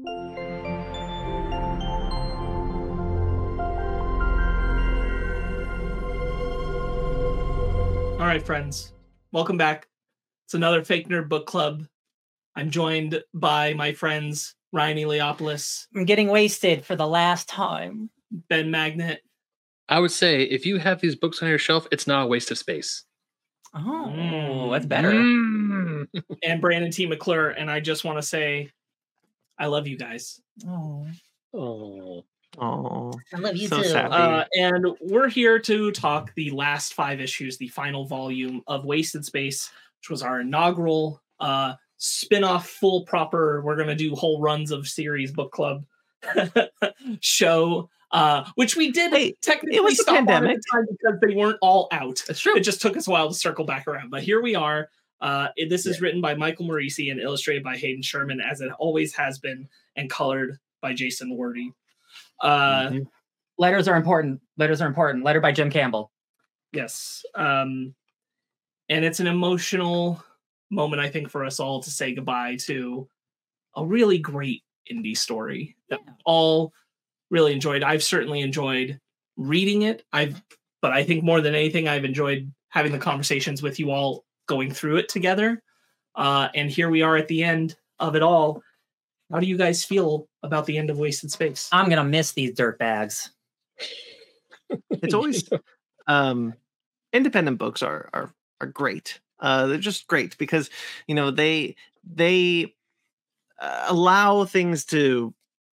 All right, friends, welcome back. It's another Fake Nerd Book Club. I'm joined by my friends Ryan Eliopoulos, I'm getting wasted for the last time. Ben Magnet, I would say if you have these books on your shelf, it's not a waste of space. Oh, Mm. that's better. Mm. and Brandon T. McClure. And I just want to say, I love you guys. Oh, Oh, Oh, I love you So too. Uh, and we're here to talk the last five issues, the final volume of Wasted Space, which was our inaugural uh, spin-off full proper. We're gonna do whole runs of series book club show, uh, which we did Hey, technically was the stop on pandemic. the time because they weren't all out. that's true. It just took us a while to circle back around, but here we are. Uh, it- this is written by Michael Moreci and illustrated by Hayden Sherman, as it always has been, and colored by Jason Wordie. Uh, Mhm. Letters are important. Letters are important. Letter by Jim Campbell. Yes. Um, and it's an emotional moment, I think, for us all to say goodbye to a really great indie story that Yeah. all really enjoyed. I've certainly enjoyed reading it. I've, but I think more than anything, I've enjoyed having the conversations with you all going through it together. Uh, and here we are at the end of it all. How do you guys feel about the end of Wasted Space? I'm gonna miss these dirt bags. it's always um independent books are are are great uh they're just great because you know they they uh, allow things to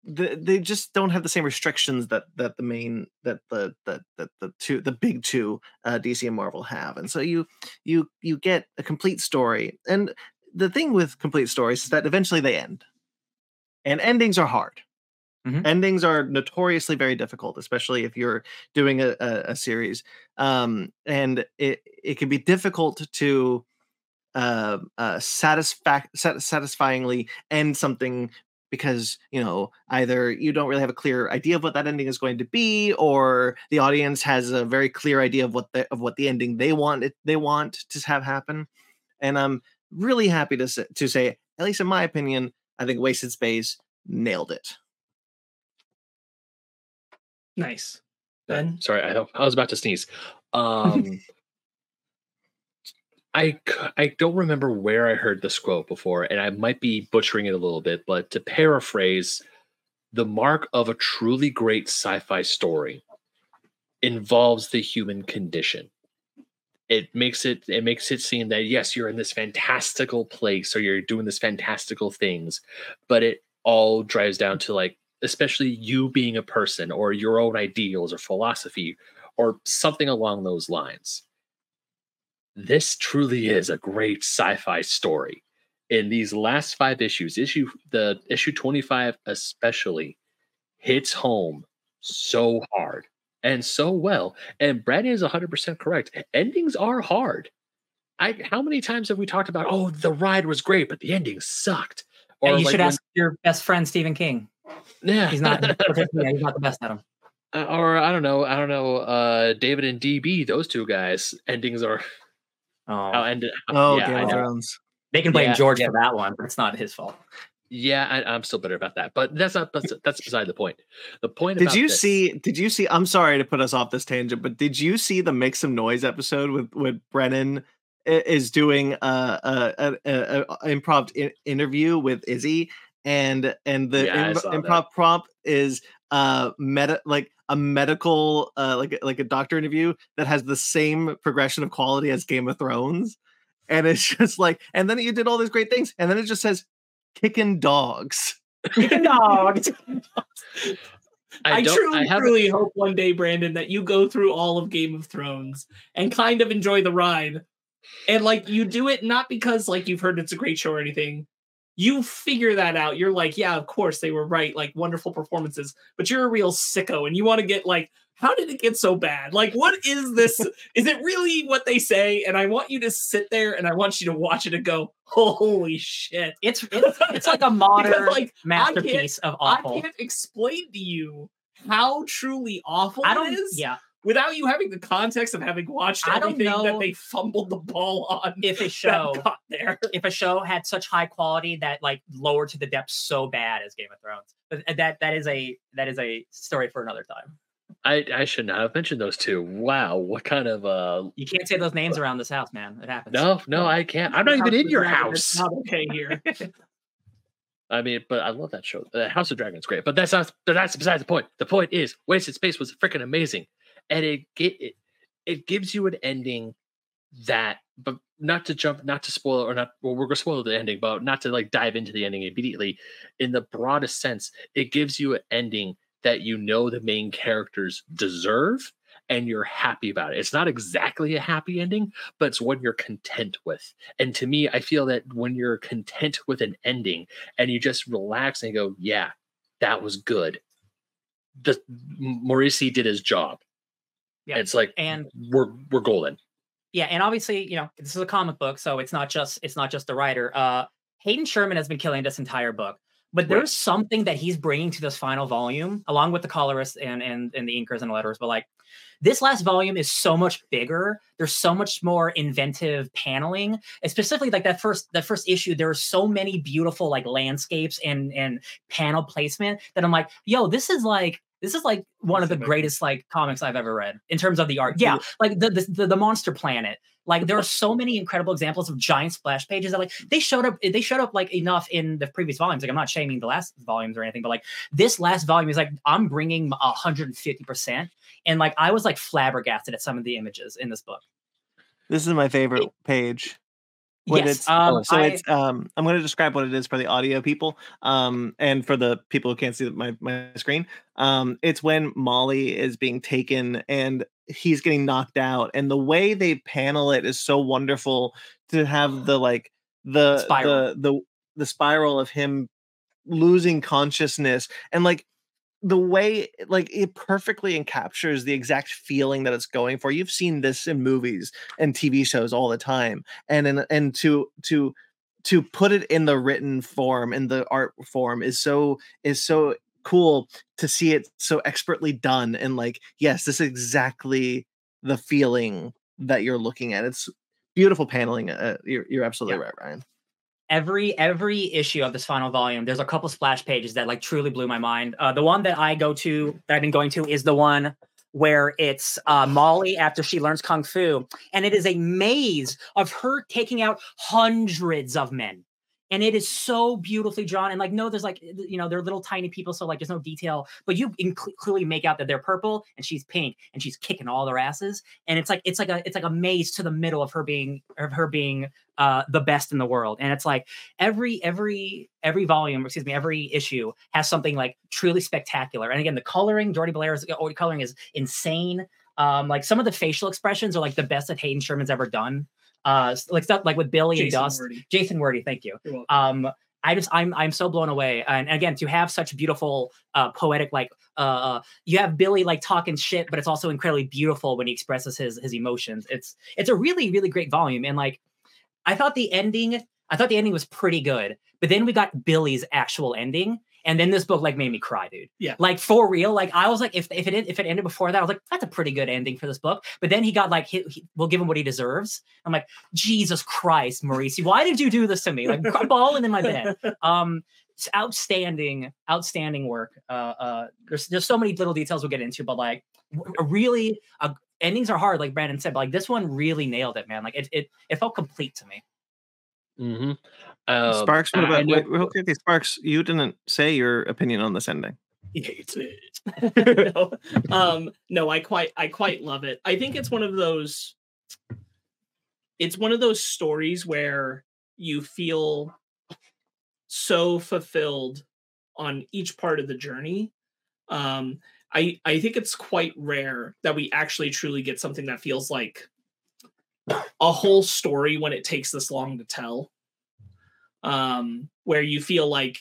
they, they just don't have the same restrictions that that the main that the that that the two the big two uh dc and marvel have. And so you you you get a complete story. And the thing with complete stories is that eventually they end. And endings are hard. Mhm. endings are notoriously very difficult especially if you're doing a, a, a series. Um and it it can be difficult to uh, uh satisfac- satisfyingly end something because you know either you don't really have a clear idea of what that ending is going to be or the audience has a very clear idea of what the of what the ending they want it they want to have happen and i'm really happy to say, to say at least in my opinion i think wasted space nailed it Nice. Ben? Sorry, I, I was about to sneeze. Um, I I don't remember where I heard this quote before, and I might be butchering it a little bit, but to paraphrase, the mark of a truly great sci-fi story involves the human condition. It makes it it makes it seem that yes, you're in this fantastical place or you're doing this fantastical things, but it all drives down to like especially you being a person or your own ideals or philosophy or something along those lines. This truly is a great sci-fi story. In these last 5 issues, issue the issue 25 especially hits home so hard and so well. And Brandon is 100% correct. Endings are hard. I how many times have we talked about oh the ride was great but the ending sucked? and you like should when- ask your best friend Stephen King. yeah. He's not. yeah, he's not the best at them. Uh, or I don't know, I don't know. Uh, David and DB, those two guys, endings are Um, oh, how ended. Uh, uh, oh yeah, game of thrones they can blame yeah, George yeah. for that one, but it's not his fault. Yeah, I, I'm still bitter about that, but that's not. That's, that's beside the point. The point. did about you this- see did you see i'm sorry to put us off this tangent but did you see the make some noise episode with with brennan is doing a, a, a, a, a improv interview with izzy and and the Yeah, im- saw that. improv prompt is uh meta like a medical uh like like a doctor interview that has the same progression of quality as game of thrones and it's just like and then you did all these great things and then it just says kicking dogs Kicking Dogs. I, don't- truly, I truly hope one day, Brandon, that you go through all of Game of Thrones and kind of enjoy the ride. And like you do it not because like you've heard it's a great show or anything. You figure that out. You're like, yeah, of course they were right, like wonderful performances, but you're a real sicko and you want to get like, how did it get so bad? Like, what is this? is it really what they say? And I want you to sit there and I want you to watch it and go, holy shit. It's it's, it's like a modern like, masterpiece of awful. I can't explain to you how truly awful I don't. is. Yeah, without you having the context of having watched I don't everything that they fumbled the ball on if a show got there. if a show had such high quality that like lowered to the depths so bad as Game of Thrones. But uh, that that is a that is a story for another time. I, I should not have mentioned those two. Wow, what kind of uh You can't say those names around this house, man. It happens. no, no, I can't. I'm not even in your It's house. not okay here. I mean, but I love that show. Uh, House of Dragons, is great, but that's not that's besides the point. The point is, Wasted Space was freaking amazing, and it get it, it gives you an ending that, but not to jump, not to spoil or not. Well, we're gonna spoil the ending, but not to like dive into the ending immediately. In the broadest sense, it gives you an ending that you know the main characters deserve. And you're happy about it. It's not exactly a happy ending, but it's one you're content with. And to me, I feel that when you're content with an ending, and you just relax and go, yeah, that was good. The Moreci did his job. Yeah. It's like And we're we're golden. yeah, and obviously, you know, this is a comic book, so it's not just it's not just the writer. Uh Hayden Sherman has been killing this entire book. But there's Right. something that he's bringing to this final volume, along with the colorists and and and the inkers and the letters. But like this last volume is so much bigger. There's so much more inventive paneling, and specifically like that first that first issue. There are so many beautiful like landscapes and and panel placement that I'm like, yo, this is like this is like one of the greatest like comics I've ever read in terms of the art. Yeah, like the the, the, the Monster Planet. Like there are so many incredible examples of giant splash pages that like they showed up they showed up like enough in the previous volumes. Like I'm not shaming the last volumes or anything, but like this last volume is like I'm bringing 150 percent, and like I was like flabbergasted at some of the images in this book. This is my favorite page. When yes, it's um, so I- it's um I'm going to describe what it is for the audio people um and for the people who can't see my my screen. Um it's when Molly is being taken and he's getting knocked out and the way they panel it is so wonderful to have the like the Spiral. the the the spiral of him losing consciousness and like the way like it perfectly encaptures the exact feeling that it's going for. You've seen this in movies and tv shows all the time and and, and to to to put it in the written form in the art form is so is so cool to see it so expertly done and like yes this is exactly the feeling that you're looking at. It's beautiful paneling uh, you're, you're absolutely Yeah. right ryan every every issue of this final volume there's a couple splash pages that like truly blew my mind. Uh, the one that i go to that i've been going to is the one where it's uh, molly after she learns kung fu and it is a maze of her taking out hundreds of men and it is so beautifully drawn. And like no there's like you know they're little tiny people so like there's no detail but you can clearly make out that they're purple and she's pink and she's kicking all their asses. And it's like it's like a it's like a maze to the middle of her being of her being uh the best in the world. And it's like every every every volume excuse me every issue has something like truly spectacular. And again the coloring Jordie Bellaire's uh, coloring is insane. Um like some of the facial expressions are like the best that hayden sherman's ever done uh like stuff like with billy and Jason dust Wordie. jason Wordie thank you. Um i just i'm i'm so blown away. And again to have such beautiful uh poetic like uh you have billy like talking shit but it's also incredibly beautiful when he expresses his his emotions. It's it's a really really great volume. And like i thought the ending i thought the ending was pretty good but then we got billy's actual ending and then this book like made me cry dude. Yeah. like for real like i was like if if it if it ended before that i was like that's a pretty good ending for this book. But then he got like he, he- we'll give him what he deserves. I'm like jesus christ Moreci why did you do this to me? Like i'm balling in my bed. Um it's outstanding outstanding work. Uh uh there's there's so many little details we'll get into but like really uh, endings are hard like brandon said but like this one really nailed it man. Like it it, it felt complete to me Mm-hmm. Um, sparks what I- I about know- wait, real quickly sparks you didn't say your opinion on this ending he hates it. no, um, no, I quite, I quite love it. I think it's one of those. It's one of those stories where you feel so fulfilled on each part of the journey. Um, I, I think it's quite rare that we actually truly get something that feels like a whole story when it takes this long to tell. Um, where you feel like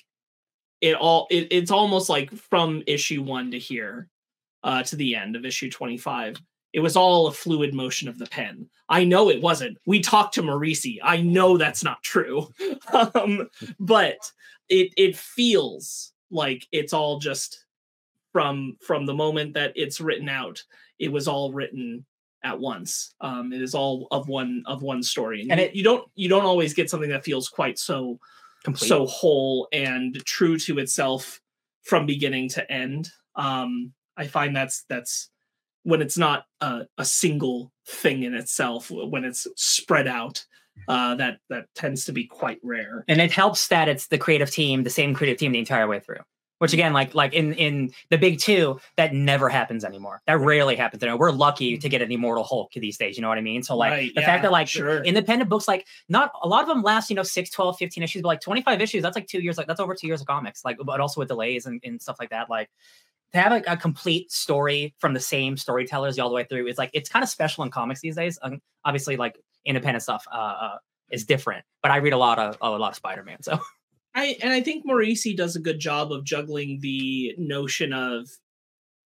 it all it, it's almost like from issue one to here uh to the end of issue 25 it was all a fluid motion of the pen i know it wasn't we talked to Moreci i know that's not true um but it it feels like it's all just from from the moment that it's written out. It was all written at once. Um, it is all of one of one story, and, And you- it- you don't you don't always get something that feels quite so Complete. so whole and true to itself from beginning to end. Um, I find that's that's when it's not a, a single thing in itself, when it's spread out, uh, that that tends to be quite rare. and it helps that it's the creative team, the same creative team the entire way through. Which again, like like in in the big two, that never happens anymore. That rarely happens. anymore. We're lucky to get an immortal Hulk these days. You know what I mean? So like Right, the yeah, fact that like sure. independent books, like not a lot of them last, you know, 6, 12, 15 issues, but like 25 issues, that's like two years, like that's over two years of comics. Like, but also with delays and, and stuff like that. Like to have like a complete story from the same storytellers all the way through, it's like it's kind of special in comics these days. Um, obviously, like independent stuff uh, uh is different. But I read a lot of a lot of Spider-Man. So I and I think Moreci does a good job of juggling the notion of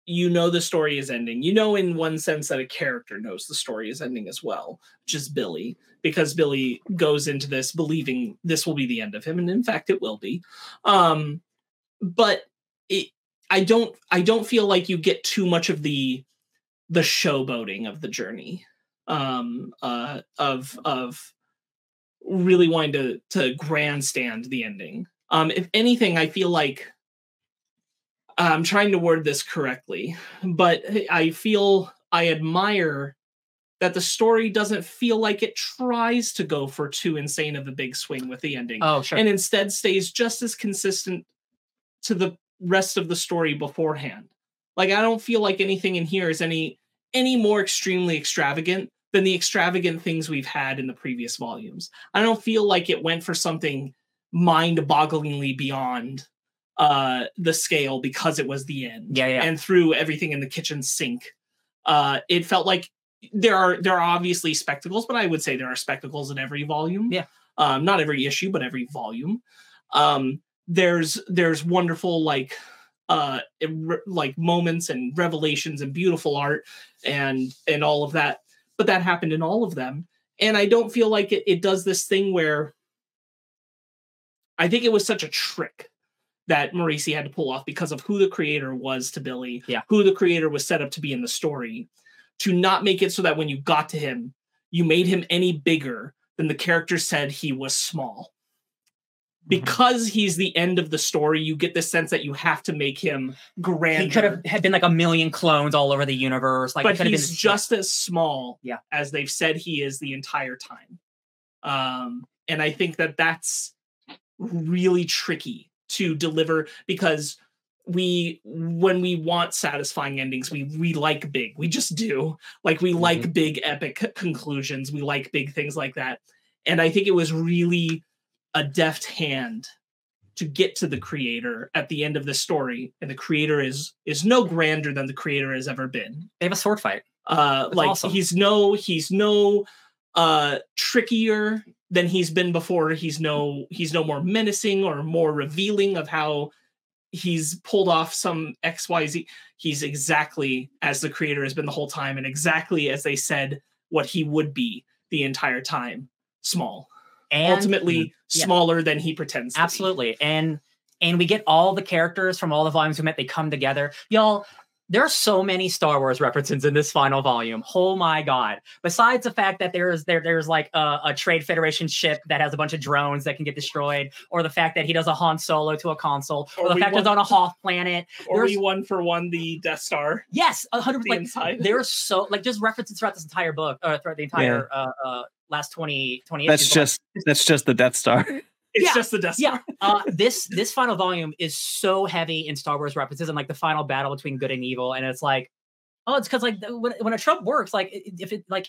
you know the story is ending. You know in one sense that a character knows the story is ending as well, which is Billy, because Billy goes into this believing this will be the end of him, and in fact it will be. Um, but it I don't I don't feel like you get too much of the the showboating of the journey um uh of of really wanting to to grandstand the ending. Um, if anything, I feel like I'm trying to word this correctly, but I feel I admire that the story doesn't feel like it tries to go for too insane of a big swing with the ending, oh sure. and instead stays just as consistent to the rest of the story beforehand. Like I don't feel like anything in here is any any more extremely extravagant than the extravagant things we've had in the previous volumes. I don't feel like it went for something mind-bogglingly beyond uh the scale because it was the end Yeah, yeah. and threw everything in the kitchen sink uh it felt like there are there are obviously spectacles but i would say there are spectacles in every volume Yeah. um not every issue but every volume um there's there's wonderful like uh like moments and revelations and beautiful art and and all of that but that happened in all of them and i don't feel like it, it does this thing where i think it was such a trick that Moreci had to pull off because of who the creator was to Billy, Yeah. who the creator was set up to be in the story, to not make it so that when you got to him, you made him any bigger than the character said he was small. Because he's the end of the story, you get the sense that you have to make him grand. he could have had been like a million clones all over the universe. Like, but could have been, just as small Yeah. as they've said he is the entire time. Um, and I think that that's really tricky to deliver because we when we want satisfying endings we we like big we just do like we like big epic conclusions we like big things like that and i think it was really a deft hand to get to the creator at the end of the story and the creator is is no grander than the creator has ever been. They have a sword fight. uh That's like awesome. he's no he's no uh trickier than he's been before. He's no he's no more menacing or more revealing of how he's pulled off some xyz he's exactly as the creator has been the whole time and exactly as they said what he would be the entire time. Small And ultimately yeah. smaller than he pretends to be. absolutely. And and we get all the characters from all the volumes we met they come together. Y'all there are so many star wars references in this final volume. Oh my god. Besides the fact that there's there there's like a, a trade federation ship that has a bunch of drones that can get destroyed or the fact that he does a han solo to a console or, Or the fact that he's on a hoth planet. Or there's- we one for one the death star. Yes 100 the like inside there's so like just references throughout this entire book or throughout the entire uh, uh last 20 20 That's issues, like, just that's just the Death Star. it's yeah, just the death star. Yeah uh this this final volume is so heavy in star wars references and like the final battle between good and evil and it's like oh it's because like when, when a trope works like if it like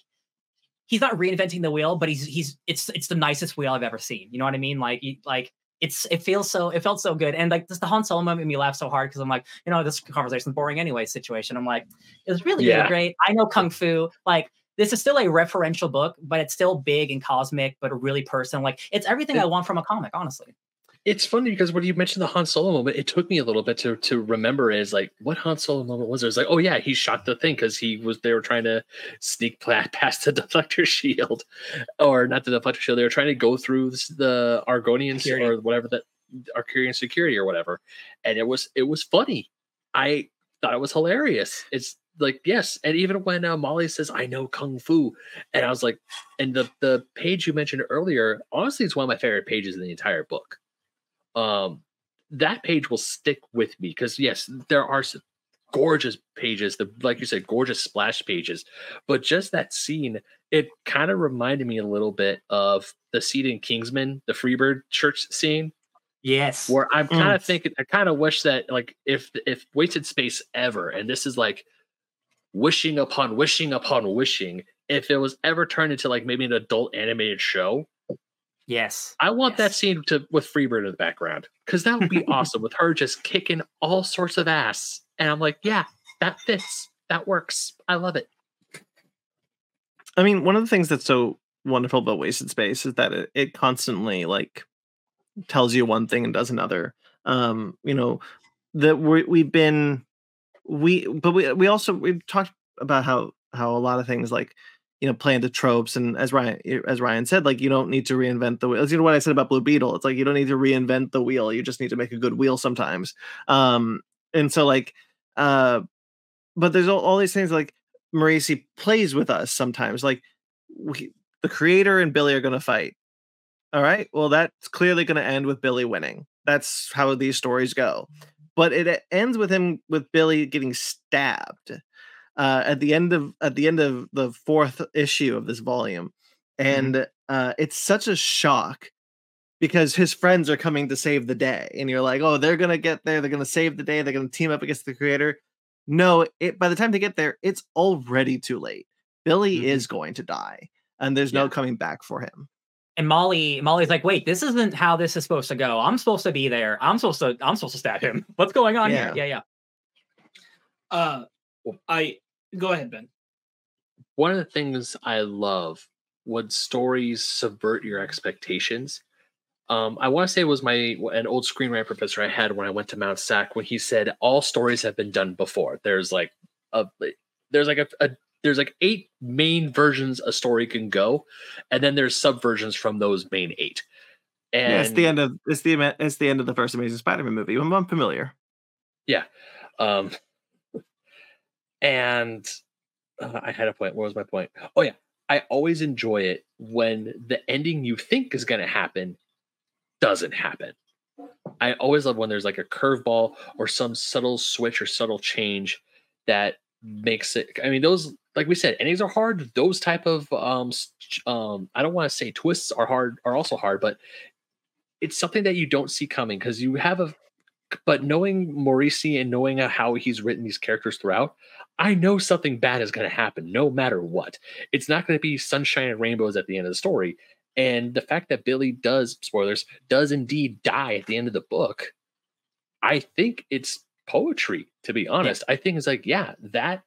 he's not reinventing the wheel but he's he's it's it's the nicest wheel i've ever seen you know what i mean? Like he- like it's it feels so it felt so good and like just the Han Solo moment made me laugh so hard because I'm like you know this conversation's boring anyway situation. I'm like it was really Yeah. really great. I know kung fu like this is still a referential book but it's still big and cosmic but really personal like it's everything It- I want from a comic honestly It's funny because when you mentioned the Han Solo moment, it took me a little bit to to remember is like what Han Solo moment was. It was like, oh yeah, he shot the thing because he was they were trying to sneak past the deflector shield, or not the deflector shield. They were trying to go through the Argonian Security. or whatever that Arcurian security or whatever, and it was it was funny. I thought it was hilarious. It's like yes, and even when uh, Molly says I know kung fu, and I was like, and the the page you mentioned earlier, honestly, it's one of my favorite pages in the entire book. Um, that page will stick with me because yes, there are some gorgeous pages, the like you said, gorgeous splash pages, but just that scene, it kind of reminded me a little bit of the scene in Kingsman, the Freebird church scene Yes. where I'm kind Mm. of thinking, I kind of wish that like if if wasted space ever, and this is like wishing upon wishing upon wishing, if it was ever turned into like maybe an adult animated show, Yes. I want that scene to with Freebird in the background because that would be awesome with her just kicking all sorts of ass, and I'm like, yeah, that fits, that works, I love it. I mean, one of the things that's so wonderful about Wasted Space is that it, it constantly like tells you one thing and does another. Um, you know, that we we've been we but we we also we've talked about how how a lot of things like you know play into tropes and as Ryan as Ryan said, like you don't need to reinvent the wheel. You know what I said about Blue Beetle? It's like you don't need to reinvent the wheel. You just need to make a good wheel sometimes. Um, and so like uh but there's all, all these things like Moreci plays with us sometimes. Like we, the creator and Billy are going to fight. All right. Well, that's clearly going to end with Billy winning. That's how these stories go. But it ends with him with Billy getting stabbed uh, at the end of at the end of the fourth issue of this volume, and uh, it's such a shock because his friends are coming to save the day, and you're like, oh, they're gonna get there. They're gonna save the day. They're gonna team up against the creator. No, it by the time they get there, it's already too late. Billy Mhm. is going to die, and there's no coming back for him. And Molly, Molly's like, wait, this isn't how this is supposed to go. I'm supposed to be there. I'm supposed to, I'm supposed to stab him. What's going on Yeah. here? Yeah, yeah. Uh, I go ahead, Ben. one of the things I love when stories subvert your expectations. Um, I want to say it was my an old screenwriting professor I had when I went to Mount Sac when he said all stories have been done before. There's like a there's like a, a there's like eight main versions a story can go, and then there's subversions from those main eight. And yeah, it's the end of it's the it's the end of the first Amazing Spider-Man movie. I'm, I'm familiar. Yeah, um, and uh, I had a point. What was my point? Oh yeah, I always enjoy it when the ending you think is going to happen doesn't happen. I always love when there's like a curveball or some subtle switch or subtle change that makes it. I mean, those like we said, endings are hard. Those type of um, um, I don't want to say twists are hard are also hard, but it's something that you don't see coming because you have a but knowing Moreci and knowing how he's written these characters throughout, I know something bad is going to happen no matter what. It's not going to be sunshine and rainbows at the end of the story. And the fact that Billy does, spoilers, does indeed die at the end of the book, I think it's poetry, to be honest. I think it's like, yeah, that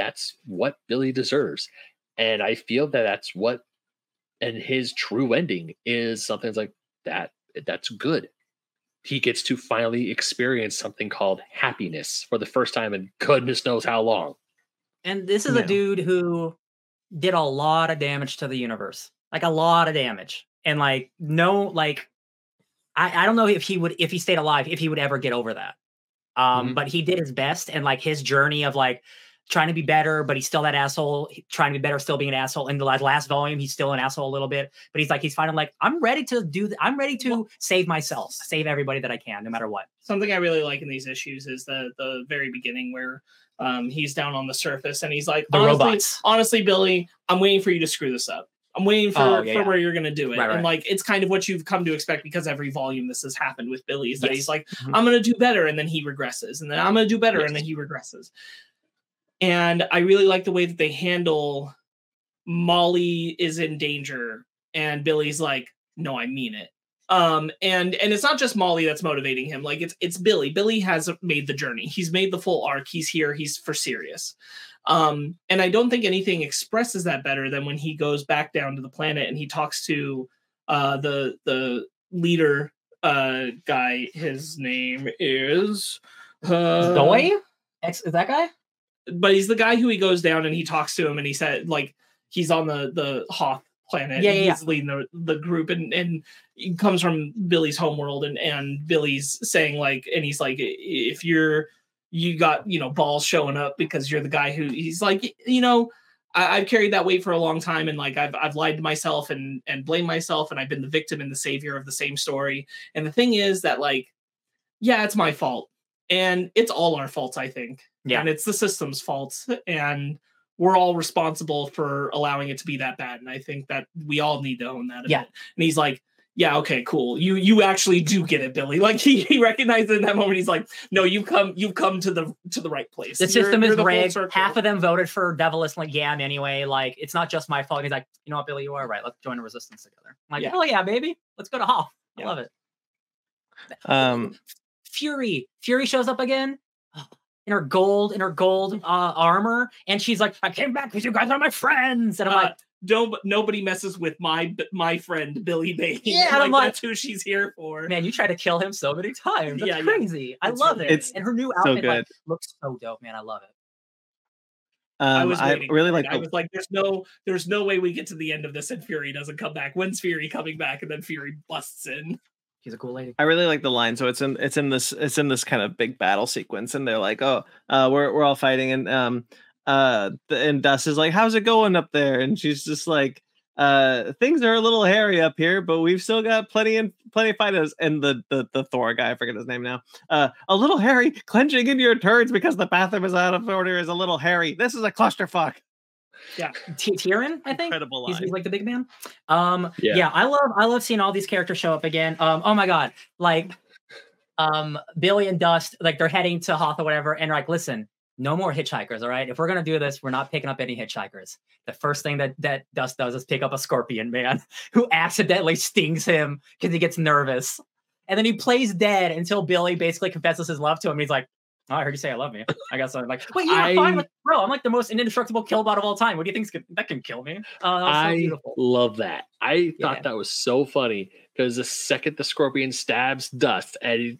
that's what Billy deserves. And I feel that that's what and his true ending is something like that that's good he gets to finally experience something called happiness for the first time in goodness knows how long. And this is Yeah. a dude who did a lot of damage to the universe, like a lot of damage. And like, no, like, I, I don't know if he would, if he stayed alive, if he would ever get over that. Um, Mhm. but he did his best. And like his journey of like trying to be better, but he's still that asshole, he- trying to be better, still being an asshole. In the last, volume, he's still an asshole a little bit, but he's like, he's finally like, I'm ready to do, th- I'm ready to save myself, save everybody that I can, no matter what. Something I really like in these issues is the the very beginning where um he's down on the surface and he's like, The honestly, robots. honestly, Billy, I'm waiting for you to screw this up. I'm waiting for, Oh, yeah, for yeah. where you're gonna do it. Right, And like it's kind of what you've come to expect because every volume this has happened with Billy is that Yes. he's like, Mhm. I'm gonna do better, and then he regresses, and then I'm gonna do better, and then he regresses. And I really like the way that they handle Molly is in danger, and Billy's like, No, I mean it. Um, and and it's not just Molly that's motivating him, like it's it's Billy. Billy has made the journey, he's made the full arc, he's here, he's for serious. Um, and I don't think anything expresses that better than when he goes back down to the planet and he talks to uh the the leader uh guy. His name is uh, Doy? Ex- is that guy? But he's the guy who he goes down and he talks to him and he said like he's on the the Hoth planet. Yeah, and yeah, he's leading the, the group and and he comes from Billy's homeworld and and Billy's saying like and he's like if you're you got you know balls showing up because you're the guy who he's like you know I, have carried that weight for a long time and like I've I've lied to myself and and blamed myself and I've been the victim and the savior of the same story. And the thing is that like, yeah, it's my fault. And it's all our faults, I think. Yeah. And it's the system's fault. And we're all responsible for allowing it to be that bad. And I think that we all need to own that. Yeah. Bit. And he's like, yeah, okay, cool. You you actually do get it, Billy. Like he, he recognized in that moment, he's like, no, you've come you've come to the to the right place. The system You're- is you're the full rigged. Half of them voted for Devilis like Yam anyway. Like it's not just my fault. He's like, you know what, Billy, you are right. Let's join the resistance together. I'm like, Yeah. hell yeah, baby. Let's go to Hoth. I Yeah. love it. Um, Fury. Fury shows up again in her gold, in her gold uh, armor, and she's like, "I came back because you guys are my friends." And I'm Uh, like, no, nobody messes with my my friend Billy Bane. Yeah, like, I'm like- that's who she's here for. "Man, you tried to kill him so many times. That's Yeah, yeah. crazy. I It's love really- it." It's and her new so outfit like, looks so dope, man. I love it. I Um, was I really like I was like, "There's no, there's no way we get to the end of this and Fury doesn't come back. When's Fury coming back?" And then Fury busts in. She's a cool lady. I really like the line. So it's in it's in this it's in this kind of big battle sequence, and they're like, "Oh, uh, we're we're all fighting," and um, uh, and Dust is like, "How's it going up there?" And she's just like, "Uh, things are a little hairy up here, but we've still got plenty and plenty of fighters." And the the the Thor guy, I forget his name now, uh, a little hairy, clenching into your turds because the bathroom is out of order is a little hairy. This is a clusterfuck. T- Tyrion, I think. Incredible He's, he's like the big man. Um, Yeah. yeah. I love I love seeing all these characters show up again. Um, oh my god, like, um, Billy and Dust, like they're heading to Hoth or whatever, and like, listen, no more hitchhikers. All right, if we're gonna do this, we're not picking up any hitchhikers. The first thing that that Dust does is pick up a scorpion man who accidentally stings him because he gets nervous, and then he plays dead until Billy basically confesses his love to him. He's like. Oh, I heard you say I love me. I got I'm like, wait, you're fine with bro. I'm like the most indestructible killbot of all time. What do you think that can kill me? Oh, that so I beautiful. love that. I thought that was so funny because the second the scorpion stabs Dust and, he,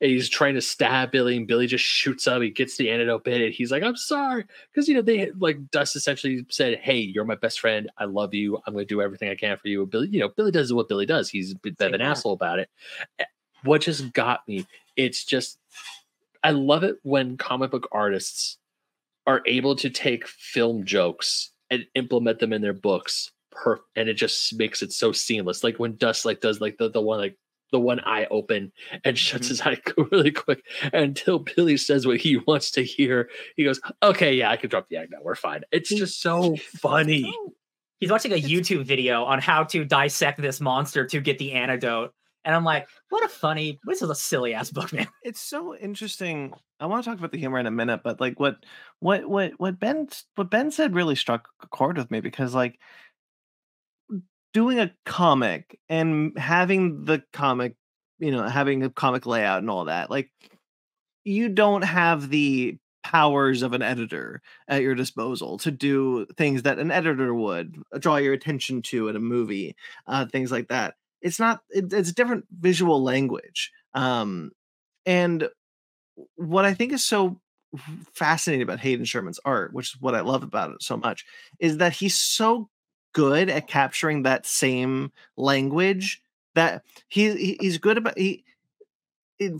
and he's trying to stab Billy, and Billy just shoots up. He gets the antidote bit, and he's like, "I'm sorry," because you know they like Dust essentially said, "Hey, you're my best friend. I love you. I'm going to do everything I can for you." Billy, you know, Billy does what Billy does. He's a bit of an asshole about it. Eh, What just got me? It's just I love it when comic book artists are able to take film jokes and implement them in their books per and it just makes it so seamless. Like when dust like does like the, the one like the one eye open and mm-hmm. shuts his eye really quick until billy says what he wants to hear. He goes okay yeah i can drop the egg now. We're fine. It's just so funny. He's watching a YouTube video on how to dissect this monster to get the antidote. And I'm like, what a funny, this is a silly ass book, man. it's so interesting. I want to talk about the humor in a minute, but like what what what what Ben what Ben said really struck a chord with me because like doing a comic and having the comic, you know, having a comic layout and all that, like you don't have the powers of an editor at your disposal to do things that an editor would uh, draw your attention to in a movie, uh, things like that. It's not. It, it's a different visual language. Um, and what I think is so fascinating about Hayden Sherman's art, which is what I love about it so much, is that he's so good at capturing that same language that he, he- he's good about he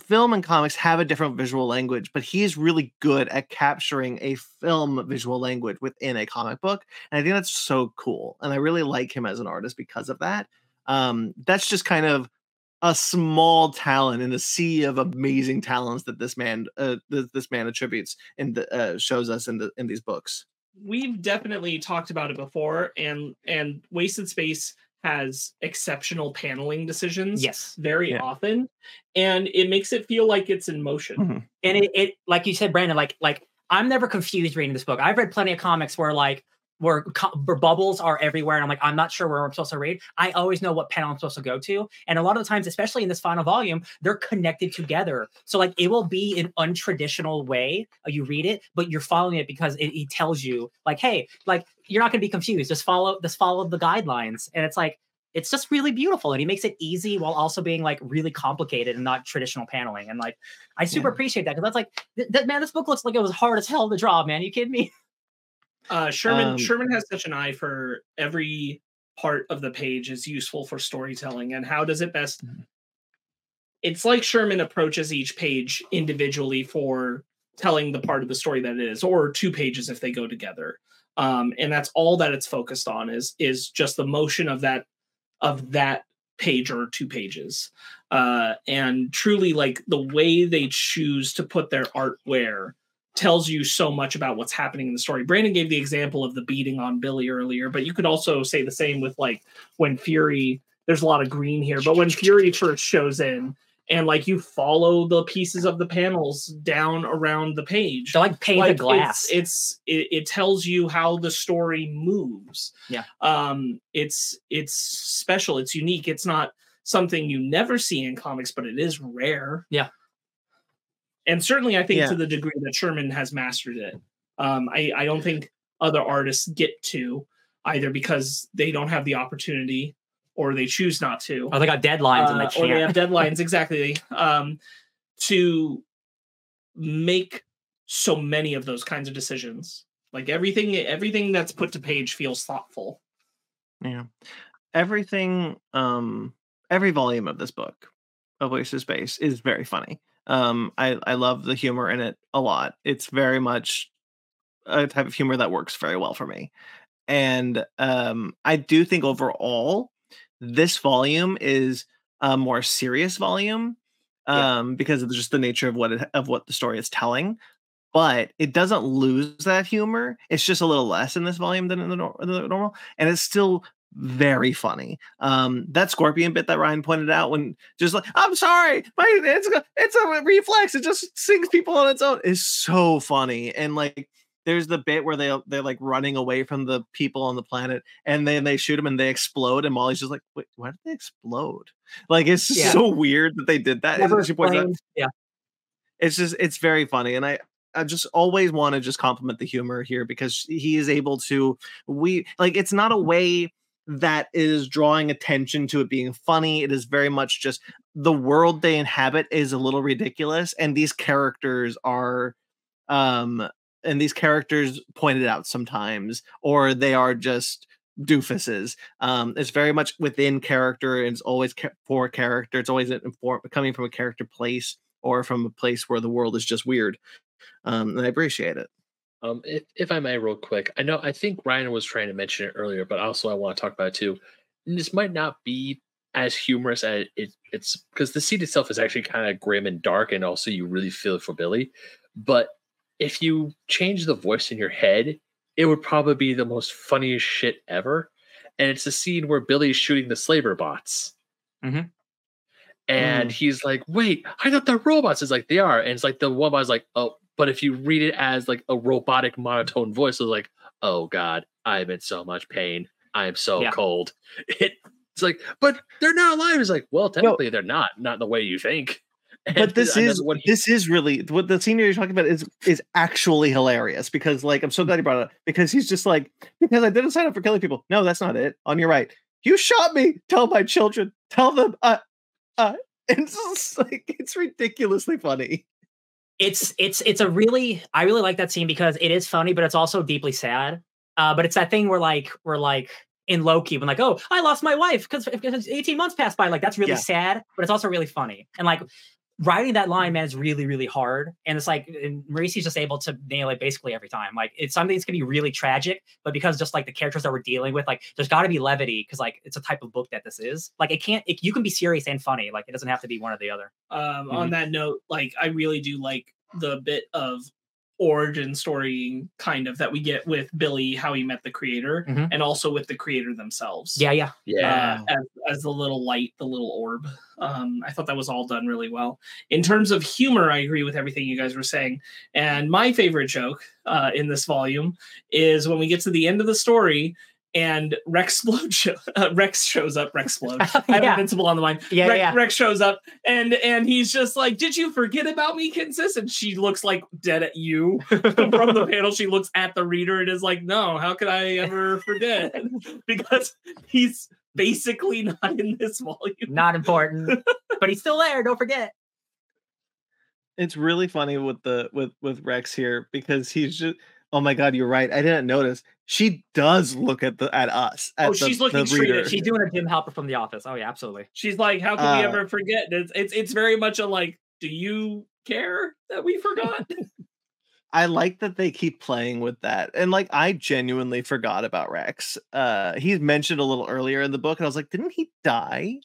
film and comics have a different visual language, but he's really good at capturing a film visual language within a comic book. And I think that's so cool. And I really like him as an artist because of that. Um, that's just kind of a small talent in a sea of amazing talents that this man uh, th- this man attributes and uh, shows us in the in these books. we've definitely talked about it before and and wasted space has exceptional paneling decisions Yes. very Yeah. often and it makes it feel like it's in motion Mhm. And it, it, like you said, Brandon, like, like I'm never confused reading this book. I've read plenty of comics where like, where, where bubbles are everywhere, and I'm like, I'm not sure where I'm supposed to read. I always know what panel I'm supposed to go to, and a lot of the times, especially in this final volume, they're connected together. So like, it will be an untraditional way uh, you read it, but you're following it because it, it tells you, like, hey, like you're not going to be confused. Just follow, just follow the guidelines, and it's like. It's just really beautiful, and he makes it easy while also being like really complicated and not traditional paneling. And like, I super Yeah. appreciate that because that's like, th- that man, this book looks like it was hard as hell to draw. Man, you kidding me? Uh sherman Um, sherman has such an eye for every part of the page is useful for storytelling and how does it best Mhm. it's like sherman approaches each page individually for telling the part of the story that it is, or two pages if they go together. Um, and that's all that it's focused on is is just the motion of that of that page or two pages. Uh, and truly, like the way they choose to put their art where tells you so much about what's happening in the story. Brandon gave the example of the beating on Billy earlier, but you could also say the same with like when Fury. There's a lot of green here, but when Fury first shows in, and like you follow the pieces of the panels down around the page. They're like painted Like, glass. It's, it's it, it tells you how the story moves. Yeah. Um it's it's special, it's unique. It's not something you never see in comics, but it is rare. Yeah. And certainly I think Yeah. to the degree that Sherman has mastered it. Um I, I don't think other artists get to either because they don't have the opportunity or they choose not to oh, they got deadlines and they uh, or they have deadlines exactly um, to make so many of those kinds of decisions. Like everything, everything that's put to page feels thoughtful. Yeah. Everything um every volume of this book of Waste of Space is very funny. Um I I love the humor in it a lot. It's very much a type of humor that works very well for me. And um I do think overall this volume is a more serious volume Yeah. um because of just the nature of what it, of what the story is telling but it doesn't lose that humor. It's just a little less in this volume than in the, nor- the normal, and it's still very funny. Um, that scorpion bit that Ryan pointed out when just like I'm sorry, my it's a, it's a reflex. It just sings people on its own. is so funny, and like there's the bit where they they're like running away from the people on the planet, and then they shoot them and they explode, and Molly's just like, wait, why did they explode? Like it's just Yeah. so weird that they did that. Never she points out- yeah. it's just it's very funny and i i just always want to just compliment the humor here because he is able to we like it's not a way that is drawing attention to it being funny it is very much just the world they inhabit is a little ridiculous and these characters are um and these characters pointed out sometimes or they are just doofuses um it's very much within character and it's always for character it's always coming from a character place or from a place where the world is just weird. Um, and I appreciate it. Um, if, if I may, real quick, I know I think Ryan was trying to mention it earlier, but also I want to talk about it too. And this might not be as humorous as it, it's because the scene itself is actually kind of grim and dark, and also you really feel it for Billy. But if you change the voice in your head, it would probably be the most funniest shit ever. And it's a scene where Billy's shooting the slaver bots. Mhm. And Mm. he's like, wait, I thought they're robots. It's like they are. And it's like the one was like, oh, but if you read it as like a robotic monotone voice, it's like, oh God, I'm in so much pain. I'm so Yeah. cold. It, it's like, but they're not alive. It's like, well, technically they're not, not the way you think. But this is he- this is really what the senior you're talking about is is actually hilarious because like I'm so glad you brought it up because he's just like because I didn't sign up for killing people. No, that's not it. On your right, you shot me. Tell my children. Tell them. Uh, uh. It's just like it's ridiculously funny. It's it's it's a really I really like that scene because it is funny, but it's also deeply sad. Uh, but it's that thing where like we're like in Loki when like, oh, I lost my wife because 18 months passed by. Like that's really Yeah. sad, but it's also really funny. And like writing that line, man, is really, really hard. And it's like and Moreci's just able to nail it basically every time. Like it's something that's gonna be really tragic, but because just like the characters that we're dealing with, like there's gotta be levity because like it's a type of book that this is. Like it can't it, you can be serious and funny. Like it doesn't have to be one or the other. Um, On that note, like I really do like the bit of origin story kind of that we get with Billy, how he met the creator, Mhm. and also with the creator themselves. Yeah, yeah. yeah. uh, as, as the little light, the little orb. Um, I thought that was all done really well. In terms of humor, I agree with everything you guys were saying. And my favorite joke uh, in this volume is when we get to the end of the story and Rex Splode show, uh, Rex shows up. Rex Splode. I have Invincible on the mind. Yeah, Rex, yeah. Rex shows up and and he's just like, "Did you forget about me, Kinsis?" And she looks like dead at you from the panel. She looks at the reader and is like, "No, how could I ever forget?" because he's basically not in this volume. Not important, but he's still there. Don't forget. It's really funny with the with with Rex here because he's just. Oh my god, you're right. I didn't notice. She does look at the at us. At Oh, the- she's looking the straight at. She's doing a Jim Halpert from The Office. Oh yeah, absolutely. She's like, "How can we Uh, ever forget?" It's, it's it's very much a like, "Do you care that we forgot?" I like that they keep playing with that. And like I genuinely forgot about Rex. Uh he's mentioned a little earlier in the book, and I was like, didn't he die?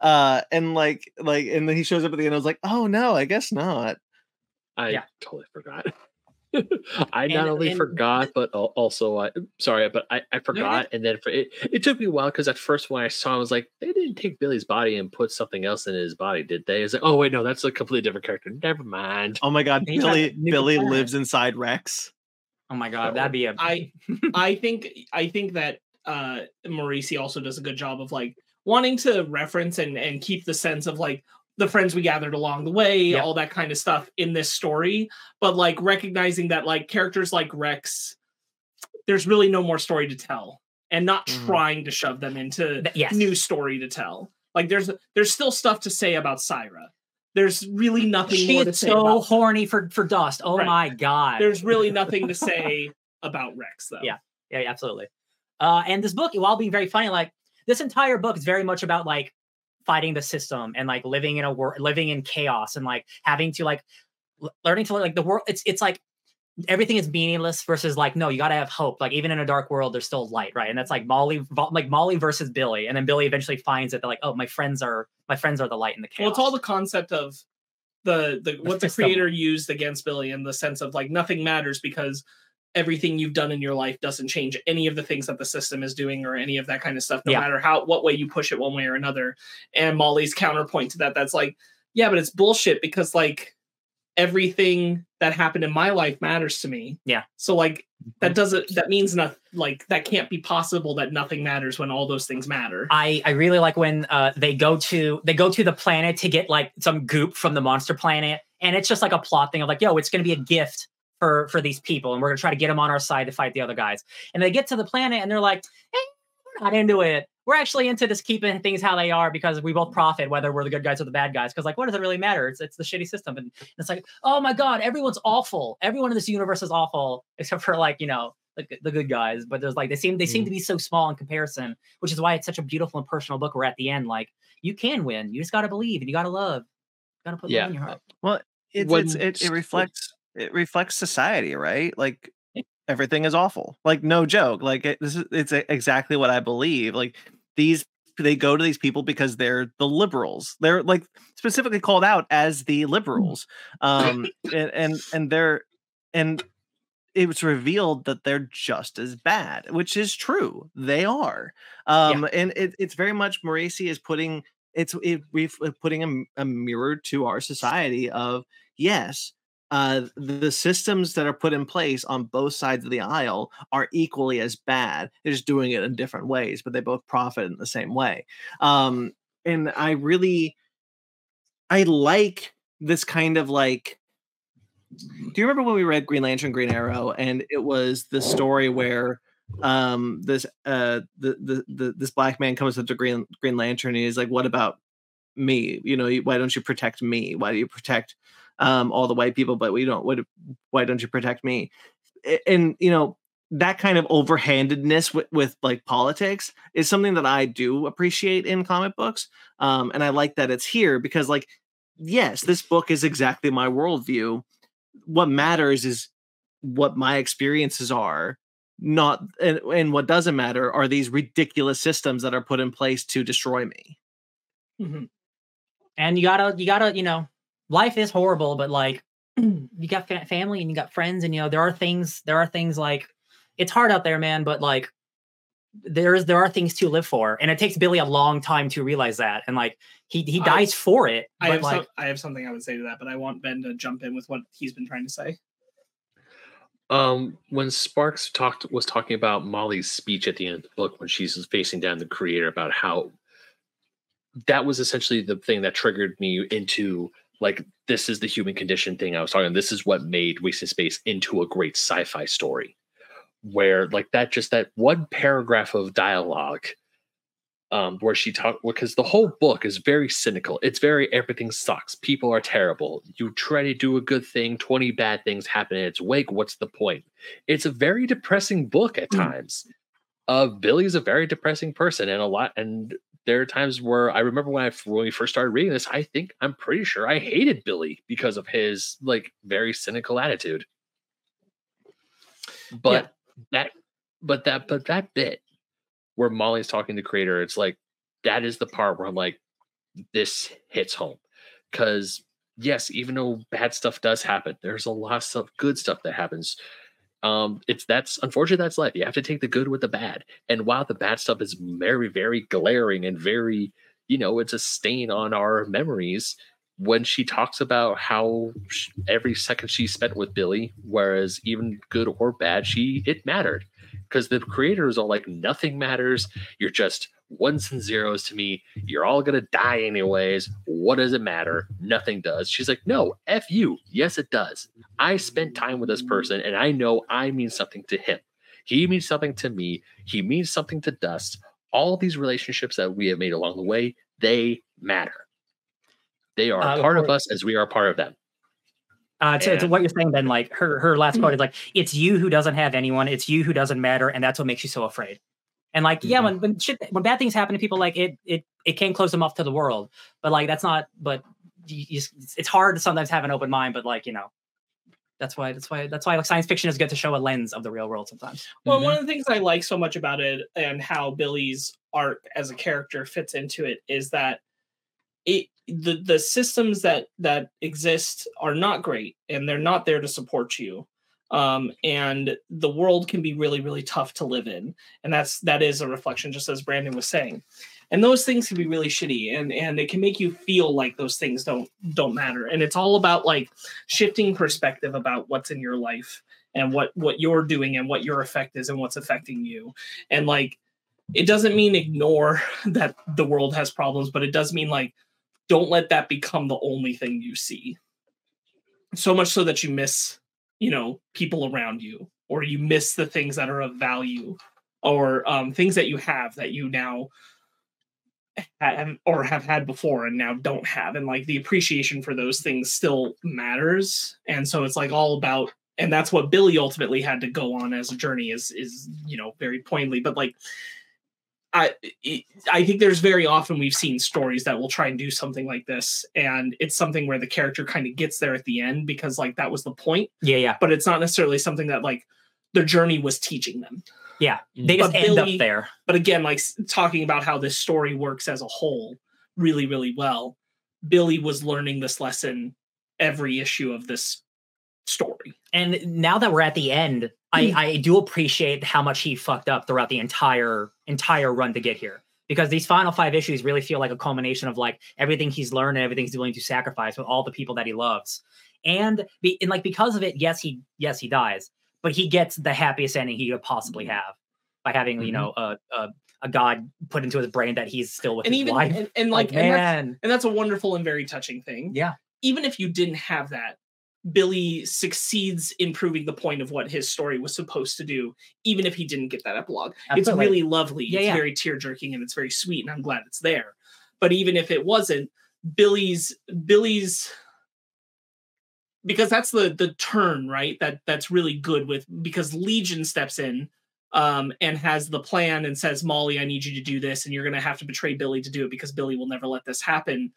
Uh and like like and then he shows up at the end. I was like, oh no, I guess not. I Yeah. totally forgot. I not And- only and- forgot, but also I sorry, but I, I forgot, and then for it, it took me a while because at first when I saw, him, I was like, they didn't take Billy's body and put something else in his body, did they? It's like, oh wait, no, that's a completely different character. Never mind. Oh my god, Billy to nuke the Billy planet. lives inside Rex. Oh my god, that'd be a I I think I think that uh Moreci also does a good job of like wanting to reference and and keep the sense of like the friends we gathered along the way, all that kind of stuff in this story, but like recognizing that like characters like Rex, there's really no more story to tell, and not Mhm. trying to shove them into yes. new story to tell. Like there's there's still stuff to say about Syra. There's really nothing she more to is say so horny for for dust. Oh Right. my god. there's really nothing to say about Rex though. Yeah. Yeah, yeah, absolutely. Uh, and this book, while being very funny, like this entire book is very much about like fighting the system and like living in a world, living in chaos, and like having to like l- learning to like the world. It's it's like everything is meaningless versus like no, you got to have hope. Like even in a dark world, there's still light, right? And that's like Molly, like Molly versus Billy, and then Billy eventually finds it. They're like, oh, my friends are my friends are the light in the chaos. Well, it's all the concept of the the what the creator used against Billy in the sense of like nothing matters because everything you've done in your life doesn't change any of the things that the system is doing or any of that kind of stuff no Yeah. matter how what way you push it one way or another and molly's counterpoint to that that's like yeah but it's bullshit because like everything that happened in my life matters to me Yeah. so like that doesn't that means nothing like that can't be possible that nothing matters when all those things matter I I really like when uh they go to they go to the planet to get like some goop from the monster planet, and it's just like a plot thing of like, yo, it's gonna be a gift for for these people, and we're gonna try to get them on our side to fight the other guys. And they get to the planet, and they're like, hey, we're not into it. We're actually into just keeping things how they are because we both profit whether we're the good guys or the bad guys. Because like, what does it really matter? It's it's the shitty system, and it's like, oh my god, everyone's awful. Everyone in this universe is awful except for like you know the, the good guys. But there's like they seem they seem to be so small in comparison which is why it's such a beautiful and personal book. Where at the end, like you can win, you just got to believe and you got to love, got to put Yeah. love in your heart. Well, it's, When it's it, it reflects it reflects society, right? Like everything is awful. Like no joke. Like it, this is it's a- exactly what I believe. Like these they go to these people because they're the liberals. They're like specifically called out as the liberals. Um and and, and they're and it was revealed that they're just as bad, which is true. They are. Um and it, it's very much Moreci is putting it's it we've uh, putting a mirror to our society of yes uh the systems that are put in place on both sides of the aisle are equally as bad. They're just doing it in different ways but they both profit in the same way. Um and i really i like this kind of like do you remember when we read green lantern green arrow and it was the story where um this uh the, the the this black man comes up to green green lantern and he's like what about me? You know why don't you protect me? Why do you protect um all the white people but we don't what why don't you protect me? And you know that kind of overhandedness with, with like politics is something that i do appreciate in comic books um and i like that it's here because like yes this book is exactly my worldview. What matters is what my experiences are not and, and what doesn't matter are these ridiculous systems that are put in place to destroy me. Mhm. And you gotta, you gotta, you know, life is horrible, but like you got fa- family and you got friends, and you know there are things, there are things like it's hard out there, man. But like there's there are things to live for, and it takes Billy a long time to realize that, and like he he I- dies for it. I but have like some, I have something I would say to that, but I want Ben to jump in with what he's been trying to say. Um, when Sparks talked was talking about Molly's speech at the end of the book when she's facing down the creator about how that was essentially the thing that triggered me into like this is the human condition thing I was talking. This is what made Waste Wasted Space into a great sci-fi story, where like that just that one paragraph of dialogue, um, where she talked because the whole book is very cynical. It's very everything sucks. People are terrible. You try to do a good thing, twenty bad things happen in its wake. What's the point? It's a very depressing book at Mm. times. Uh, Billy's a very depressing person, and a lot and there are times where I remember when I when we first started reading this, I think I'm pretty sure I hated Billy because of his like very cynical attitude. But that but that but that bit where Molly's talking to creator, it's like that is the part where I'm like, this hits home. Cause yes, even though bad stuff does happen, there's a lot of stuff, good stuff that happens. Um, it's that's unfortunately that's life. You have to take the good with the bad. And while the bad stuff is very, very glaring and very, you know, it's a stain on our memories, when she talks about how sh- every second she spent with Billy, whereas even good or bad, she it mattered because the creators are like nothing matters. You're just ones and zeros to me. You're all gonna die anyways. What does it matter? Nothing does. She's like, no, f you. Yes, it does. I spent time with this person, and I know I mean something to him. He means something to me. He means something to Dust. All these relationships that we have made along the way, they matter. They are Uh, part of us as we are part of them. Uh, to, to what you're saying, Ben, like her her last quote is like, "It's you who doesn't have anyone. It's you who doesn't matter, and that's what makes you so afraid." And like, yeah, Mhm. when when shit, when bad things happen to people, like it it it can close them off to the world. But like, that's not. But you, you, just- it's hard to sometimes have an open mind. But like, you know, that's why that's why that's why like science fiction is good to show a lens of the real world sometimes. Well, one of the things I like so much about it and how Billy's arc as a character fits into it is that it the the systems that that exist are not great and they're not there to support you. Um, and the world can be really, really tough to live in. And that's that is a reflection, just as Brandon was saying. And those things can be really shitty and and it can make you feel like those things don't don't matter. And it's all about like shifting perspective about what's in your life and what what you're doing and what your effect is and what's affecting you and like it doesn't mean ignore that the world has problems but it does mean like don't let that become the only thing you see so much so that you miss you know people around you or you miss the things that are of value or um, things that you have that you now have or have had before and now don't have and like the appreciation for those things still matters and so it's like all about and that's what billy ultimately had to go on as a journey is is you know very poignantly but like i i think there's very often we've seen stories that will try and do something like this and it's something where the character kind of gets there at the end because like that was the point Yeah, yeah, but it's not necessarily something that like their journey was teaching them yeah. Mm. They just But end Billy- up there. but again like talking about how this story works as a whole really really well billy was learning this lesson every issue of this story And now that we're at the end, I, Hmm. I do appreciate how much he fucked up throughout the entire entire run to get here. Because these final five issues really feel like a culmination of like everything he's learned and everything he's willing to sacrifice with all the people that he loves. And be and like because of it, yes, he yes, he dies, but he gets the happiest ending he could possibly Mm-hmm. have by having, you know, a, a a god put into his brain that he's still with and his even wife. and, and like, like, and, that's, man. and that's a wonderful and very touching thing Yeah. even if you didn't have that billy succeeds in proving the point of what his story was supposed to do even if he didn't get that epilogue. It's really lovely. Yeah, it's yeah. very tear jerking and it's very sweet and i'm glad it's there. But even if it wasn't billy's billy's because that's the the turn right? That that's really good with because legion steps in um and has the plan and says molly i need you to do this and you're going to have to betray billy to do it because billy will never let this happen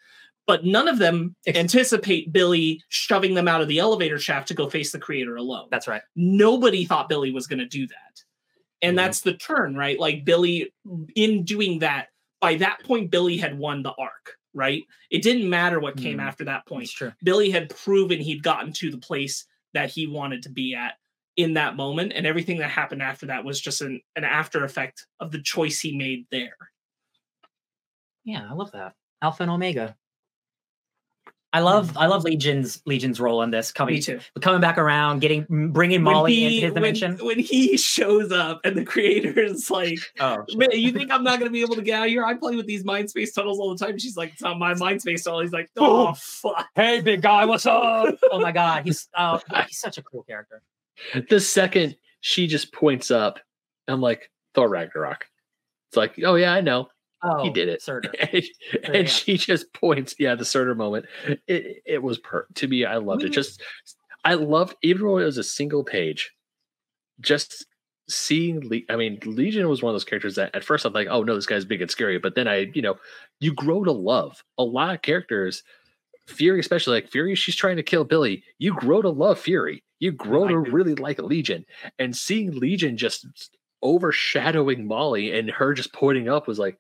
but none of them anticipate billy shoving them out of the elevator shaft to go face the creator alone That's right. nobody thought Billy was going to do that. And Mhm. that's the turn, right? Like Billy, in doing that, by that point, Billy had won the arc, right? It didn't matter what came Mhm. after that point. true. Billy had proven he'd gotten to the place that he wanted to be at in that moment. And everything that happened after that was just an, an after effect of the choice he made there. Yeah, I love that. Alpha and Omega. I love hmm. I love Legion's Legion's role in this coming Me too. coming back around, getting bringing Molly into his when, dimension. when he shows up and the creator is like, oh, Man, you think I'm not gonna be able to get out of here? I play with these mind space tunnels all the time. She's like, it's not my mind space tunnel. He's like, oh fuck. hey, big guy, what's up? oh my god, he's oh he's such a cool character. The second she just points up, I'm like, Thor Ragnarok. It's like, oh yeah, I know. Oh, He did it. Surtur. and yeah. she just points, yeah, the Surtur moment. It it was per to me, I loved it. Just I loved even though it was a single page, just seeing Le- I mean, Legion was one of those characters that at first I'm like, oh no, this guy's big and scary. But then I, you know, you grow to love a lot of characters Fury, especially like Fury, she's trying to kill Billy. You grow to love Fury. You grow to really like Legion, and seeing Legion just overshadowing Molly and her just pointing up was like,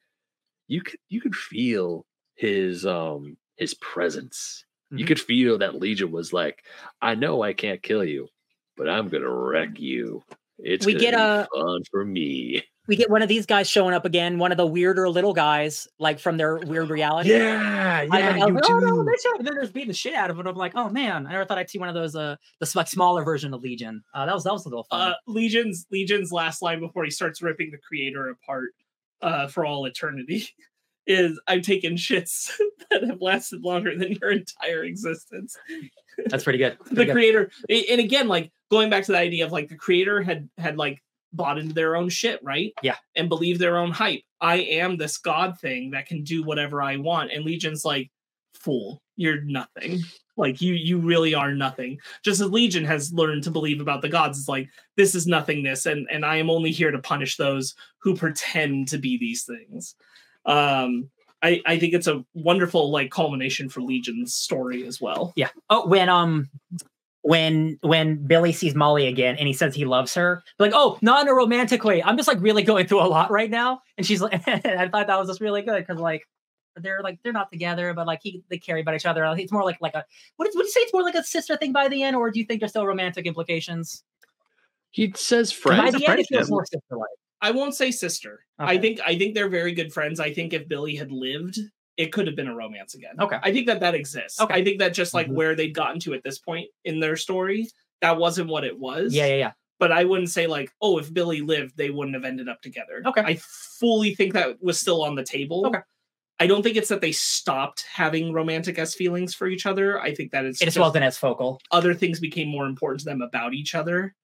you could you could feel his um his presence. You Mhm. could feel that Legion was like, I know I can't kill you, but I'm gonna wreck you. It's We get a- fun for me. We get one of these guys showing up again, one of the weirder little guys, like from their weird reality. Yeah, yeah, I you was oh no, do. that's. And then there's beating the shit out of it. I'm like, oh man, I never thought I'd see one of those, uh, the like smaller version of Legion. Uh, that was that was a little fun. Uh, Legion's Legion's last line before he starts ripping the creator apart uh, for all eternity is I've taken shits that have lasted longer than your entire existence." That's pretty good. the Pretty good. creator, and again, like going back to the idea of like the creator had had like bought into their own shit, right? Yeah. and believe their own hype. I am this god thing that can do whatever I want, and Legion's like, fool, you're nothing. Like you, you really are nothing. Just as Legion has learned to believe about the gods, it's like this is nothingness, and and I am only here to punish those who pretend to be these things. Um, I I think it's a wonderful like culmination for Legion's story as well. Yeah. Oh, when um when when Billy sees Molly again and he says he loves her, like, oh, not in a romantic way. I'm just like really going through a lot right now. And she's like, I thought that was just really good because like they're like they're not together, but like he they care about each other. It's more like like a what is would you say it's more like a sister thing by the end, or do you think there's still romantic implications? He says 'Cause By friends. the end, it feels more sister like. I won't say sister. I think I think they're very good friends. I think if Billy had lived, it could have been a romance again. Okay. I think that that exists. Okay. I think that just like Mhm. where they'd gotten to at this point in their story, that wasn't what it was. Yeah, yeah, yeah. But I wouldn't say like, oh, if Billy lived, they wouldn't have ended up together. Okay. I fully think that was still on the table. Okay. I don't think it's that they stopped having romantic as feelings for each other. I think that it's It just wasn't as focal. other things became more important to them about each other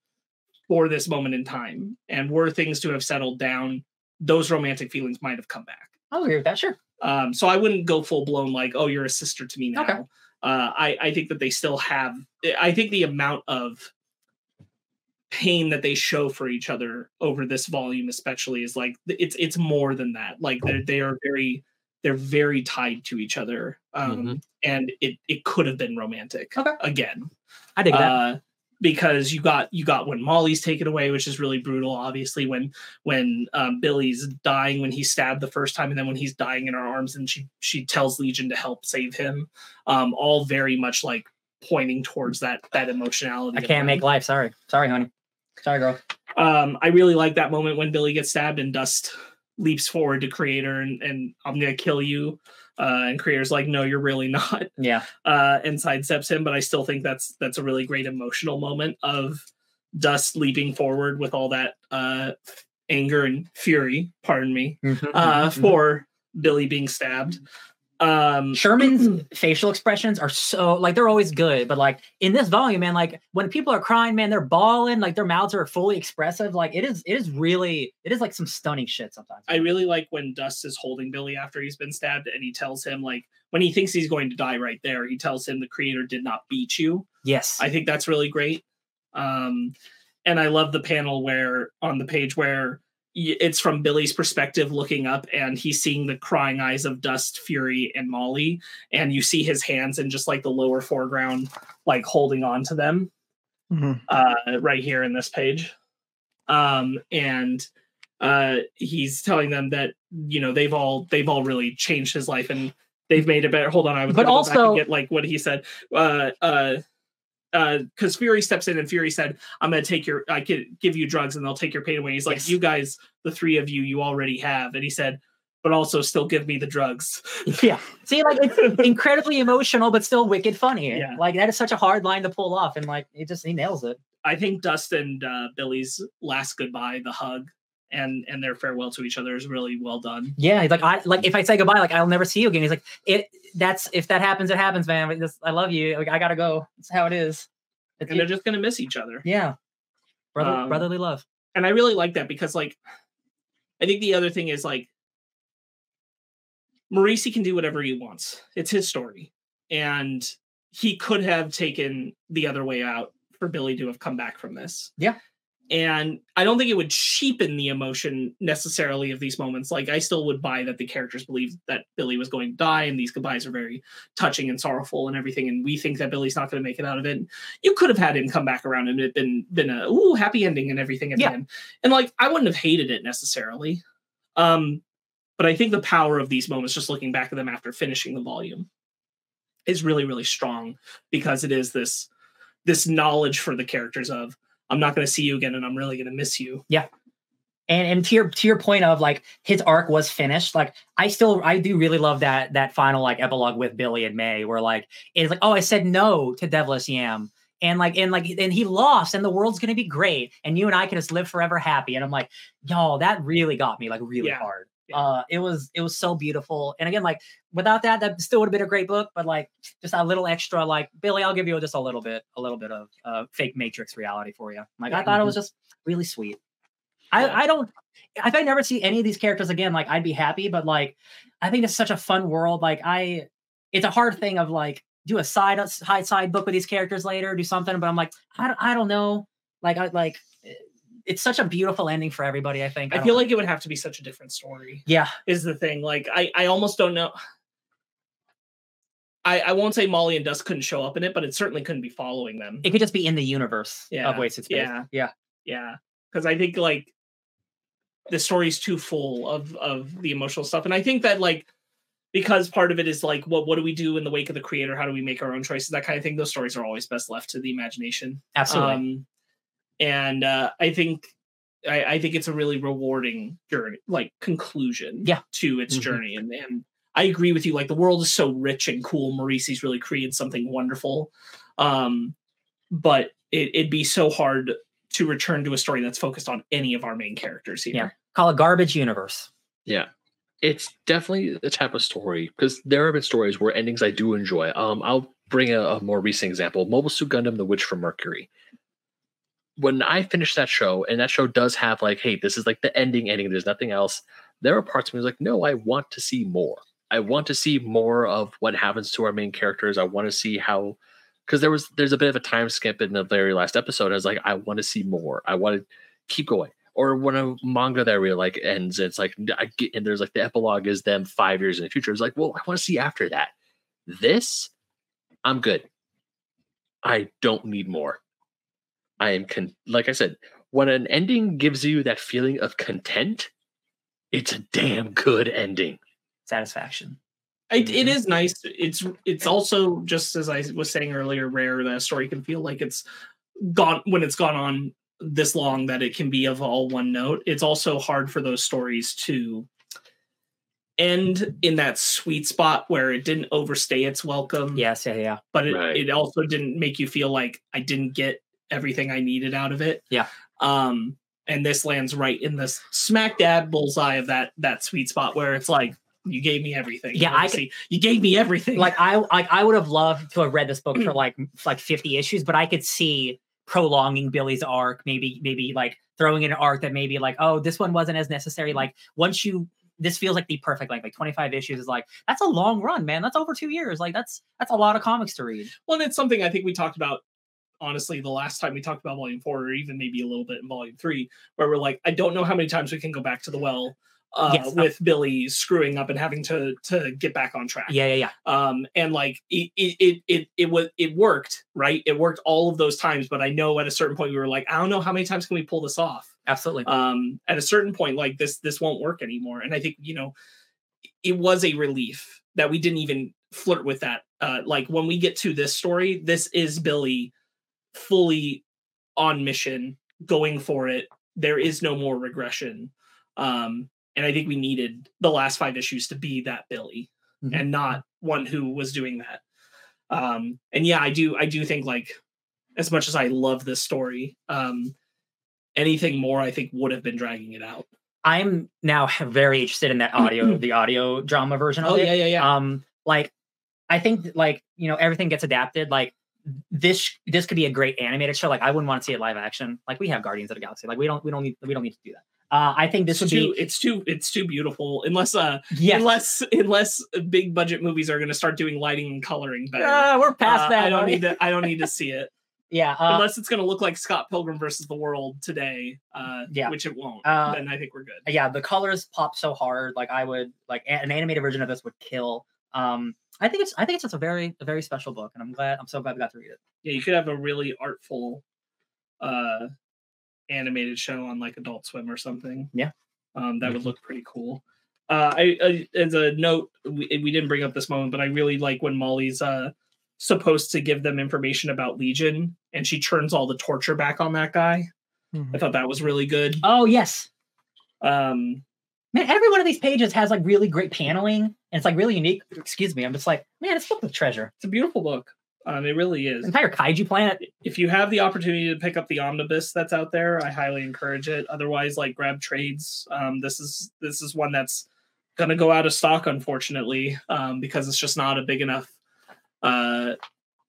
for this moment in time. And were things to have settled down, those romantic feelings might have come back. I'll agree with that. Sure. Um, so I wouldn't go full blown like, oh, you're a sister to me now. Okay. Uh, I, I think that they still have, I think the amount of pain that they show for each other over this volume, especially, is like it's it's more than that. Like they they are very they're very tied to each other, um, and it it could have been romantic Okay. again I dig that. uh, because you got you got when Molly's taken away, which is really brutal. Obviously, when when um, Billy's dying, when he's stabbed the first time, and then when he's dying in her arms, and she she tells Legion to help save him. Um, all very much like pointing towards that that emotionality. I can't make life. Sorry. Sorry, honey. Sorry, girl. Um, I really like that moment when Billy gets stabbed and Dust leaps forward to Creator and and I'm gonna kill you. Uh, and Creator's like, no, you're really not Yeah. uh, and sidesteps him. But I still think that's that's a really great emotional moment of Dust leaping forward with all that uh, anger and fury. Pardon me Mhm, uh, mhm, mhm. for Billy being stabbed. Um, Sherman's facial expressions are so like they're always good, but like in this volume, man, like when people are crying, man, they're bawling, like their mouths are fully expressive. Like it is, it is really, it is like some stunning shit sometimes. I really like when Dust is holding Billy after he's been stabbed, and he tells him like when he thinks he's going to die right there, he tells him the Creator did not beat you. yes, I think that's really great. Um, and I love the panel where on the page where it's from Billy's perspective looking up and he's seeing the crying eyes of Dust, Fury, and Molly. And you see his hands in just like the lower foreground, like holding on to them Mhm. uh, right here in this page. Um, and uh, he's telling them that, you know, they've all, they've all really changed his life and they've made it better. Hold on. I was But gonna back and also- get like what he said. Uh, uh, because Fury steps in and Fury said, "I'm going to take your, I could give you drugs and they'll take your pain away." He's like, Yes. "You guys, the three of you, you already have," and he said, "But also still give me the drugs." yeah. See, like it's incredibly emotional, but still wicked funny. Yeah. Like that is such a hard line to pull off, and like it just he nails it. I think Dust and uh, Billy's last goodbye, the hug, and and their farewell to each other is really well done. Yeah, he's like I like if I say goodbye, like I'll never see you again. He's like it. That's if that happens, it happens, man. This, I love you. Like I gotta go. That's how it is. It's, And they're just going to miss each other. yeah, brother, Um, brotherly love. and I really like that because like I think the other thing is like Moreci can do whatever he wants. It's his story. And he could have taken the other way out for Billy to have come back from this. Yeah. And I don't think it would cheapen the emotion necessarily of these moments. Like I still would buy that the characters believe that Billy was going to die, and these goodbyes are very touching and sorrowful and everything. And we think that Billy's not going to make it out of it. You could have had him come back around and it been been a ooh happy ending and everything at Yeah. the end. And like I wouldn't have hated it necessarily. Um, but I think the power of these moments, just looking back at them after finishing the volume, is really really strong because it is this this knowledge for the characters of I'm not going to see you again and I'm really going to miss you. Yeah. And and to your to your point of like his arc was finished like i still i do really love that that final like epilogue with billy and may where like it's like oh i said no to devilish yam and like and like and he lost and the world's gonna be great and you and i can just live forever happy and i'm like yo that really got me like really Yeah. hard. Uh it was it was so beautiful and again like without that that still would have been a great book but like just a little extra like billy i'll give you just a little bit a little bit of uh fake matrix reality for you like i thought it was just really sweet I, Yeah. I don't if I never see any of these characters again, like I'd be happy, but like I think it's such a fun world. Like I it's a hard thing of like do a side high side book with these characters later, do something, but I'm like, I don't, I don't know. Like I like eh, it's such a beautiful ending for everybody, I think. I don't feel like it would have to be such a different story. Yeah. Is the thing. Like I I almost don't know. I I won't say Molly and Dust couldn't show up in it, but it certainly couldn't be following them. It could just be in the universe Yeah, of Wasted Space. yeah. Yeah. yeah because i think like the story's too full of of the emotional stuff and i think that like because part of it is like what what do we do in the wake of the creator how do we make our own choices that kind of thing those stories are always best left to the imagination Absolutely. um and uh i think I, I think it's a really rewarding journey like conclusion Yeah. to its Mhm. journey and and i agree with you like the world is so rich and cool Moreci's really created something wonderful um but it, it'd be so hard to return to a story that's focused on any of our main characters here Yeah. Call it garbage universe. Yeah. It's definitely the type of story because there have been stories where endings I do enjoy. Um, I'll bring a, a more recent example: Mobile Suit Gundam: The Witch from Mercury. When I finished that show, and that show does have like, hey, this is like the ending, ending. There's nothing else. There are parts of me like, no, I want to see more. I want to see more of what happens to our main characters. I want to see how, because there was there's a bit of a time skip in the very last episode. I was like, I want to see more. I want to keep going or when a manga that really like ends, it's like I get and there's like the epilogue is them five years in the future. It's like, well, I want to see after that. This, I'm good. I don't need more. I am con- like I said, when an ending gives you that feeling of content, it's a damn good ending. Satisfaction. It, it is nice. It's it's also just as I was saying earlier, rare that a story can feel like it's gone when it's gone on this long that it can be of all one note. It's also hard for those stories to end in that sweet spot where it didn't overstay its welcome. Yes, yeah, yeah. but it, Right. it also didn't make you feel like I didn't get everything I needed out of it. Yeah. Um, and this lands right in this smack dab bullseye of that that sweet spot where it's like you gave me everything. Yeah, I see. You gave me everything. like I like I would have loved to have read this book for like like 50 issues, but I could see prolonging Billy's arc, maybe maybe like throwing in an arc that maybe like, oh, this one wasn't as necessary. Like once you this feels like the perfect like like 25 issues is like that's a long run, man. That's over two years. Like that's that's a lot of comics to read. well, and it's something I think we talked about. Honestly, the last time we talked about volume four, or even maybe a little bit in volume three, where we're like, I don't know how many times we can go back to the well uh, Yes. with Billy screwing up and having to to get back on track. Yeah, yeah, yeah. um and like it it it it, it was it worked right it worked all of those times but i know at a certain point we were like i don't know how many times can we pull this off Absolutely. um at a certain point like this this won't work anymore and i think you know it was a relief that we didn't even flirt with that uh like when we get to this story this is billy fully on mission going for it. There is no more regression. Um and i think we needed the last five issues to be that billy Mhm. and not one who was doing that. Um and yeah i do i do think like as much as i love this story um anything more i think would have been dragging it out. I'm now very interested in that audio, the audio drama version of oh it. yeah yeah yeah. Um like i think like you know everything gets adapted. Like this this could be a great animated show like i wouldn't want to see it live action like we have guardians of the galaxy like we don't we don't need we don't need to do that uh i think this it's would too be it's too it's too beautiful unless uh yes unless unless big budget movies are going to start doing lighting and coloring better Ah, we're past Uh, that i don't buddy. need to i don't need to see it Yeah. Uh, Unless it's going to look like Scott Pilgrim versus the World today, uh, Yeah. which it won't. Uh, then I think we're good. yeah, the colors pop so hard. Like I would like an animated version of this would kill. Um, I think it's I think it's just a very a very special book, and I'm glad I'm so glad we got to read it. Yeah, you could have a really artful uh animated show on like Adult Swim or something. Yeah. Um that would look pretty cool. Uh I, I as a note we, we didn't bring up this moment but I really like when Molly's uh supposed to give them information about Legion and she turns all the torture back on that guy. I thought that was really good. Oh yes, Um man. Every one of these pages has like really great paneling, and it's like really unique. Excuse me, I'm just like man, it's book with treasure. it's a beautiful book. Um it really is. Entire kaiju planet. if you have the opportunity to pick up the omnibus that's out there i highly encourage it otherwise like grab trades um, this is this is one that's going to go out of stock unfortunately um, because it's just not a big enough uh,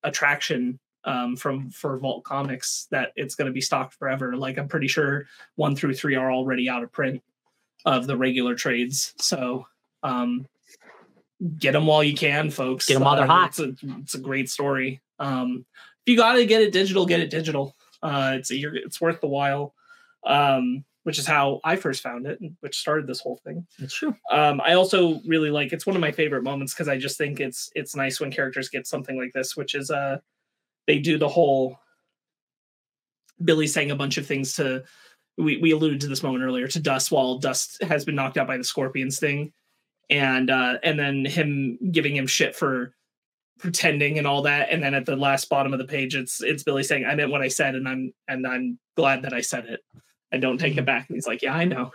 attraction um, from for vault comics that it's going to be stocked forever like i'm pretty sure one through three are already out of print of the regular trades so um, get them while you can folks Get 'em while they're hot. it's a, it's a great story um, if you got to get it digital, get it digital. Uh, it's you're, it's worth the while. Um, which is how I first found it, which started this whole thing. It's true. Um, I also really like it's one of my favorite moments because I just think it's it's nice when characters get something like this, which is uh they do the whole Billy saying a bunch of things to we, we alluded to this moment earlier to Dust while Dust has been knocked out by the Scorpions thing, And uh and then him giving him shit for pretending and all that. And then at the last bottom of the page it's it's Billy saying, I meant what I said and I'm and I'm glad that I said it. I don't take it back. And he's like, Yeah, I know.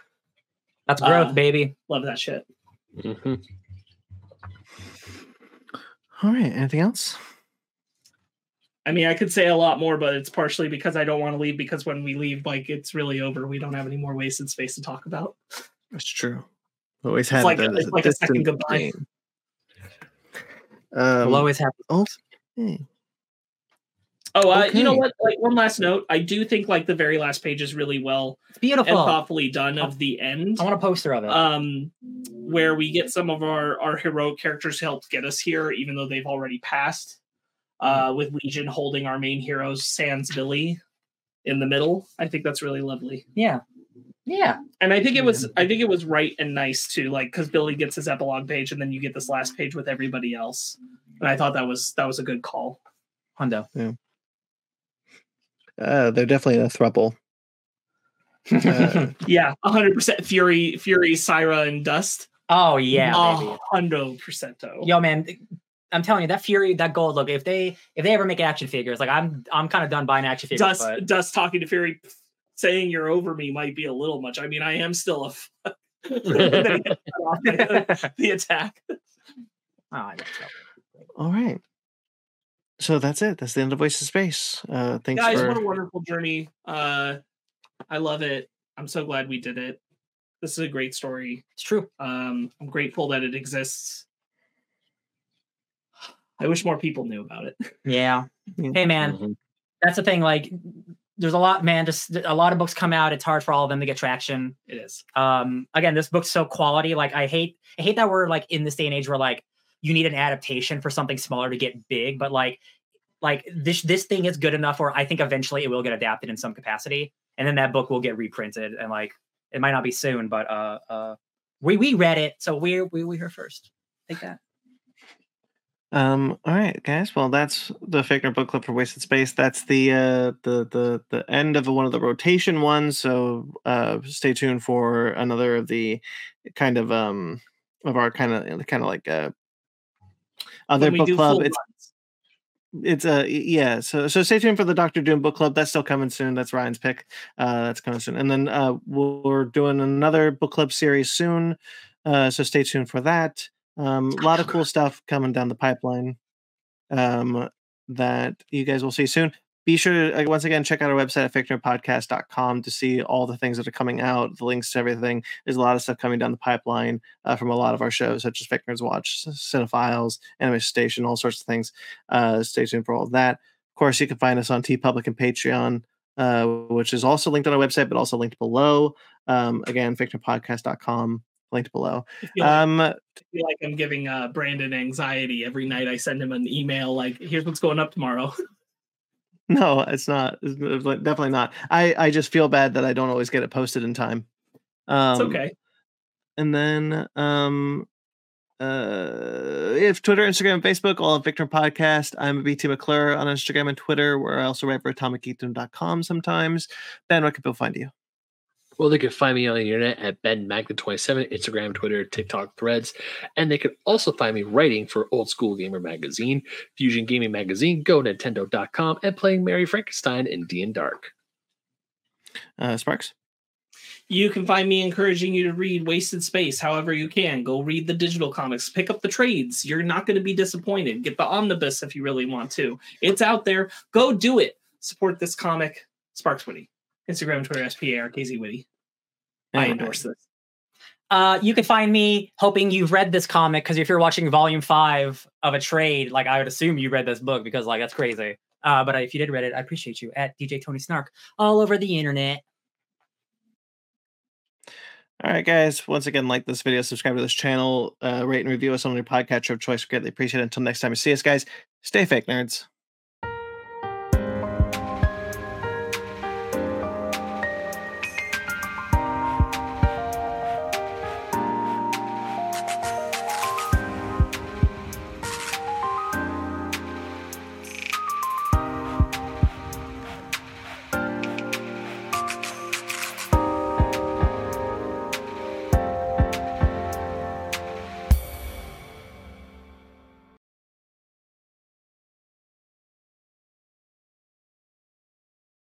That's growth, Uh, baby. Love that shit. Mhm. All right. Anything else? I mean, I could say a lot more, but it's partially because I don't want to leave. Because when we leave, like it's really over. We don't have any more wasted space to talk about. That's true. Always had like- it as it's like a second goodbye. game. Um, we'll always have. okay. Oh, uh, you know what? Like one last note, I do think like the very last page is really well It's and beautiful. I thoughtfully done of the end, I want a poster of it. um, where we get some of our our heroic characters helped get us here, even though they've already passed. Uh, with Legion holding our main heroes, Sans Billy, in the middle. I think that's really lovely. yeah, yeah. and I think it was I think it was right and nice too, like because Billy gets his epilogue page, and then you get this last page with everybody else. And I thought that was that was a good call. Hundo. Uh, they're definitely a throuple. Uh, Yeah, hundred percent. Fury, Fury, Syra, and Dust. oh yeah, baby. A hundred percento. Yo, man, I'm telling you, that Fury, that gold. Look, if they if they ever make action figures, like I'm I'm kind of done buying action figures. Dust, but Dust talking to Fury, saying you're over me might be a little much. I mean, I am still a. f- Then he gets cut off the, the attack. Oh, I all right. So that's it. That's the end of Voice of Space. Uh, thanks Guys, for what a wonderful journey. Uh, I love it. I'm so glad we did it. This is a great story. it's true. Um, I'm grateful that it exists. I wish more people knew about it. Yeah. Yeah. Hey, man, Mhm. that's the thing. Like, there's a lot, man. Just a lot of books come out. It's hard for all of them to get traction. It is. um again this book's so quality like i hate i hate that we're like in this day and age where like you need an adaptation for something smaller to get big but like like this this thing is good enough where i think eventually it will get adapted in some capacity and then that book will get reprinted and like it might not be soon but uh uh we we read it so we we we here first take that Um, all right, guys. Well, that's the Fake Nerd book club for Wasted Space. That's the uh the the the end of one of the rotation ones. So uh stay tuned for another of the kind of um of our kind of kind of like uh other book club. It's it's uh yeah so so stay tuned for the Doctor Doom book club that's still coming soon that's Ryan's pick uh that's coming soon and then uh we're doing another book club series soon uh so stay tuned for that um a lot of cool stuff coming down the pipeline um that you guys will see soon. Be sure to once again check out our website at fakenerdpodcast.com to see all the things that are coming out the links to everything. There's a lot of stuff coming down the pipeline uh, from a lot of our shows such as Fake Watch Cinephiles Anime Station all sorts of things. Uh, stay tuned for all of that. Of course, you can find us on Teepublic and Patreon, uh, which is also linked on our website, but also linked below. Um, again, fakenerdpodcast.com, linked below. Like, Um, I feel like I'm giving uh, Brandon anxiety every night. I send him an email like, "Here's what's going up tomorrow." No, it's not. It's definitely not. I I just feel bad that I don't always get it posted in time. Um, It's okay. And then um uh if Twitter, Instagram, Facebook, all of Victor Podcast. I'm BT McClure on Instagram and Twitter, where I also write for atomiceaton.com sometimes. Ben, where can people find you? Well, they can find me on the internet at Ben Magnet27, Instagram, Twitter, TikTok, Threads, and they can also find me writing for Old School Gamer Magazine, Fusion Gaming Magazine, Go Nintendo.com, and playing Mary Frankenstein in D and Dark. Uh Sparks. You can find me encouraging you to read Wasted Space however you can. Go read the digital comics, pick up the trades. You're not going to be disappointed. Get the omnibus if you really want to. It's out there. Go do it. Support this comic. Sparks Witty. Instagram, Twitter, SPARKZ Witty. I endorse this. Uh, you can find me hoping you've read this comic because if you're watching volume five of a trade, like I would assume you read this book because like that's crazy. Uh, but if you did read it, I appreciate you at DJ Tony Snark all over the internet. All right, guys. Once again, like this video, subscribe to this channel, uh, rate and review us on your podcatcher of choice. We Greatly appreciate it. Until next time, you see us, guys. Stay fake nerds.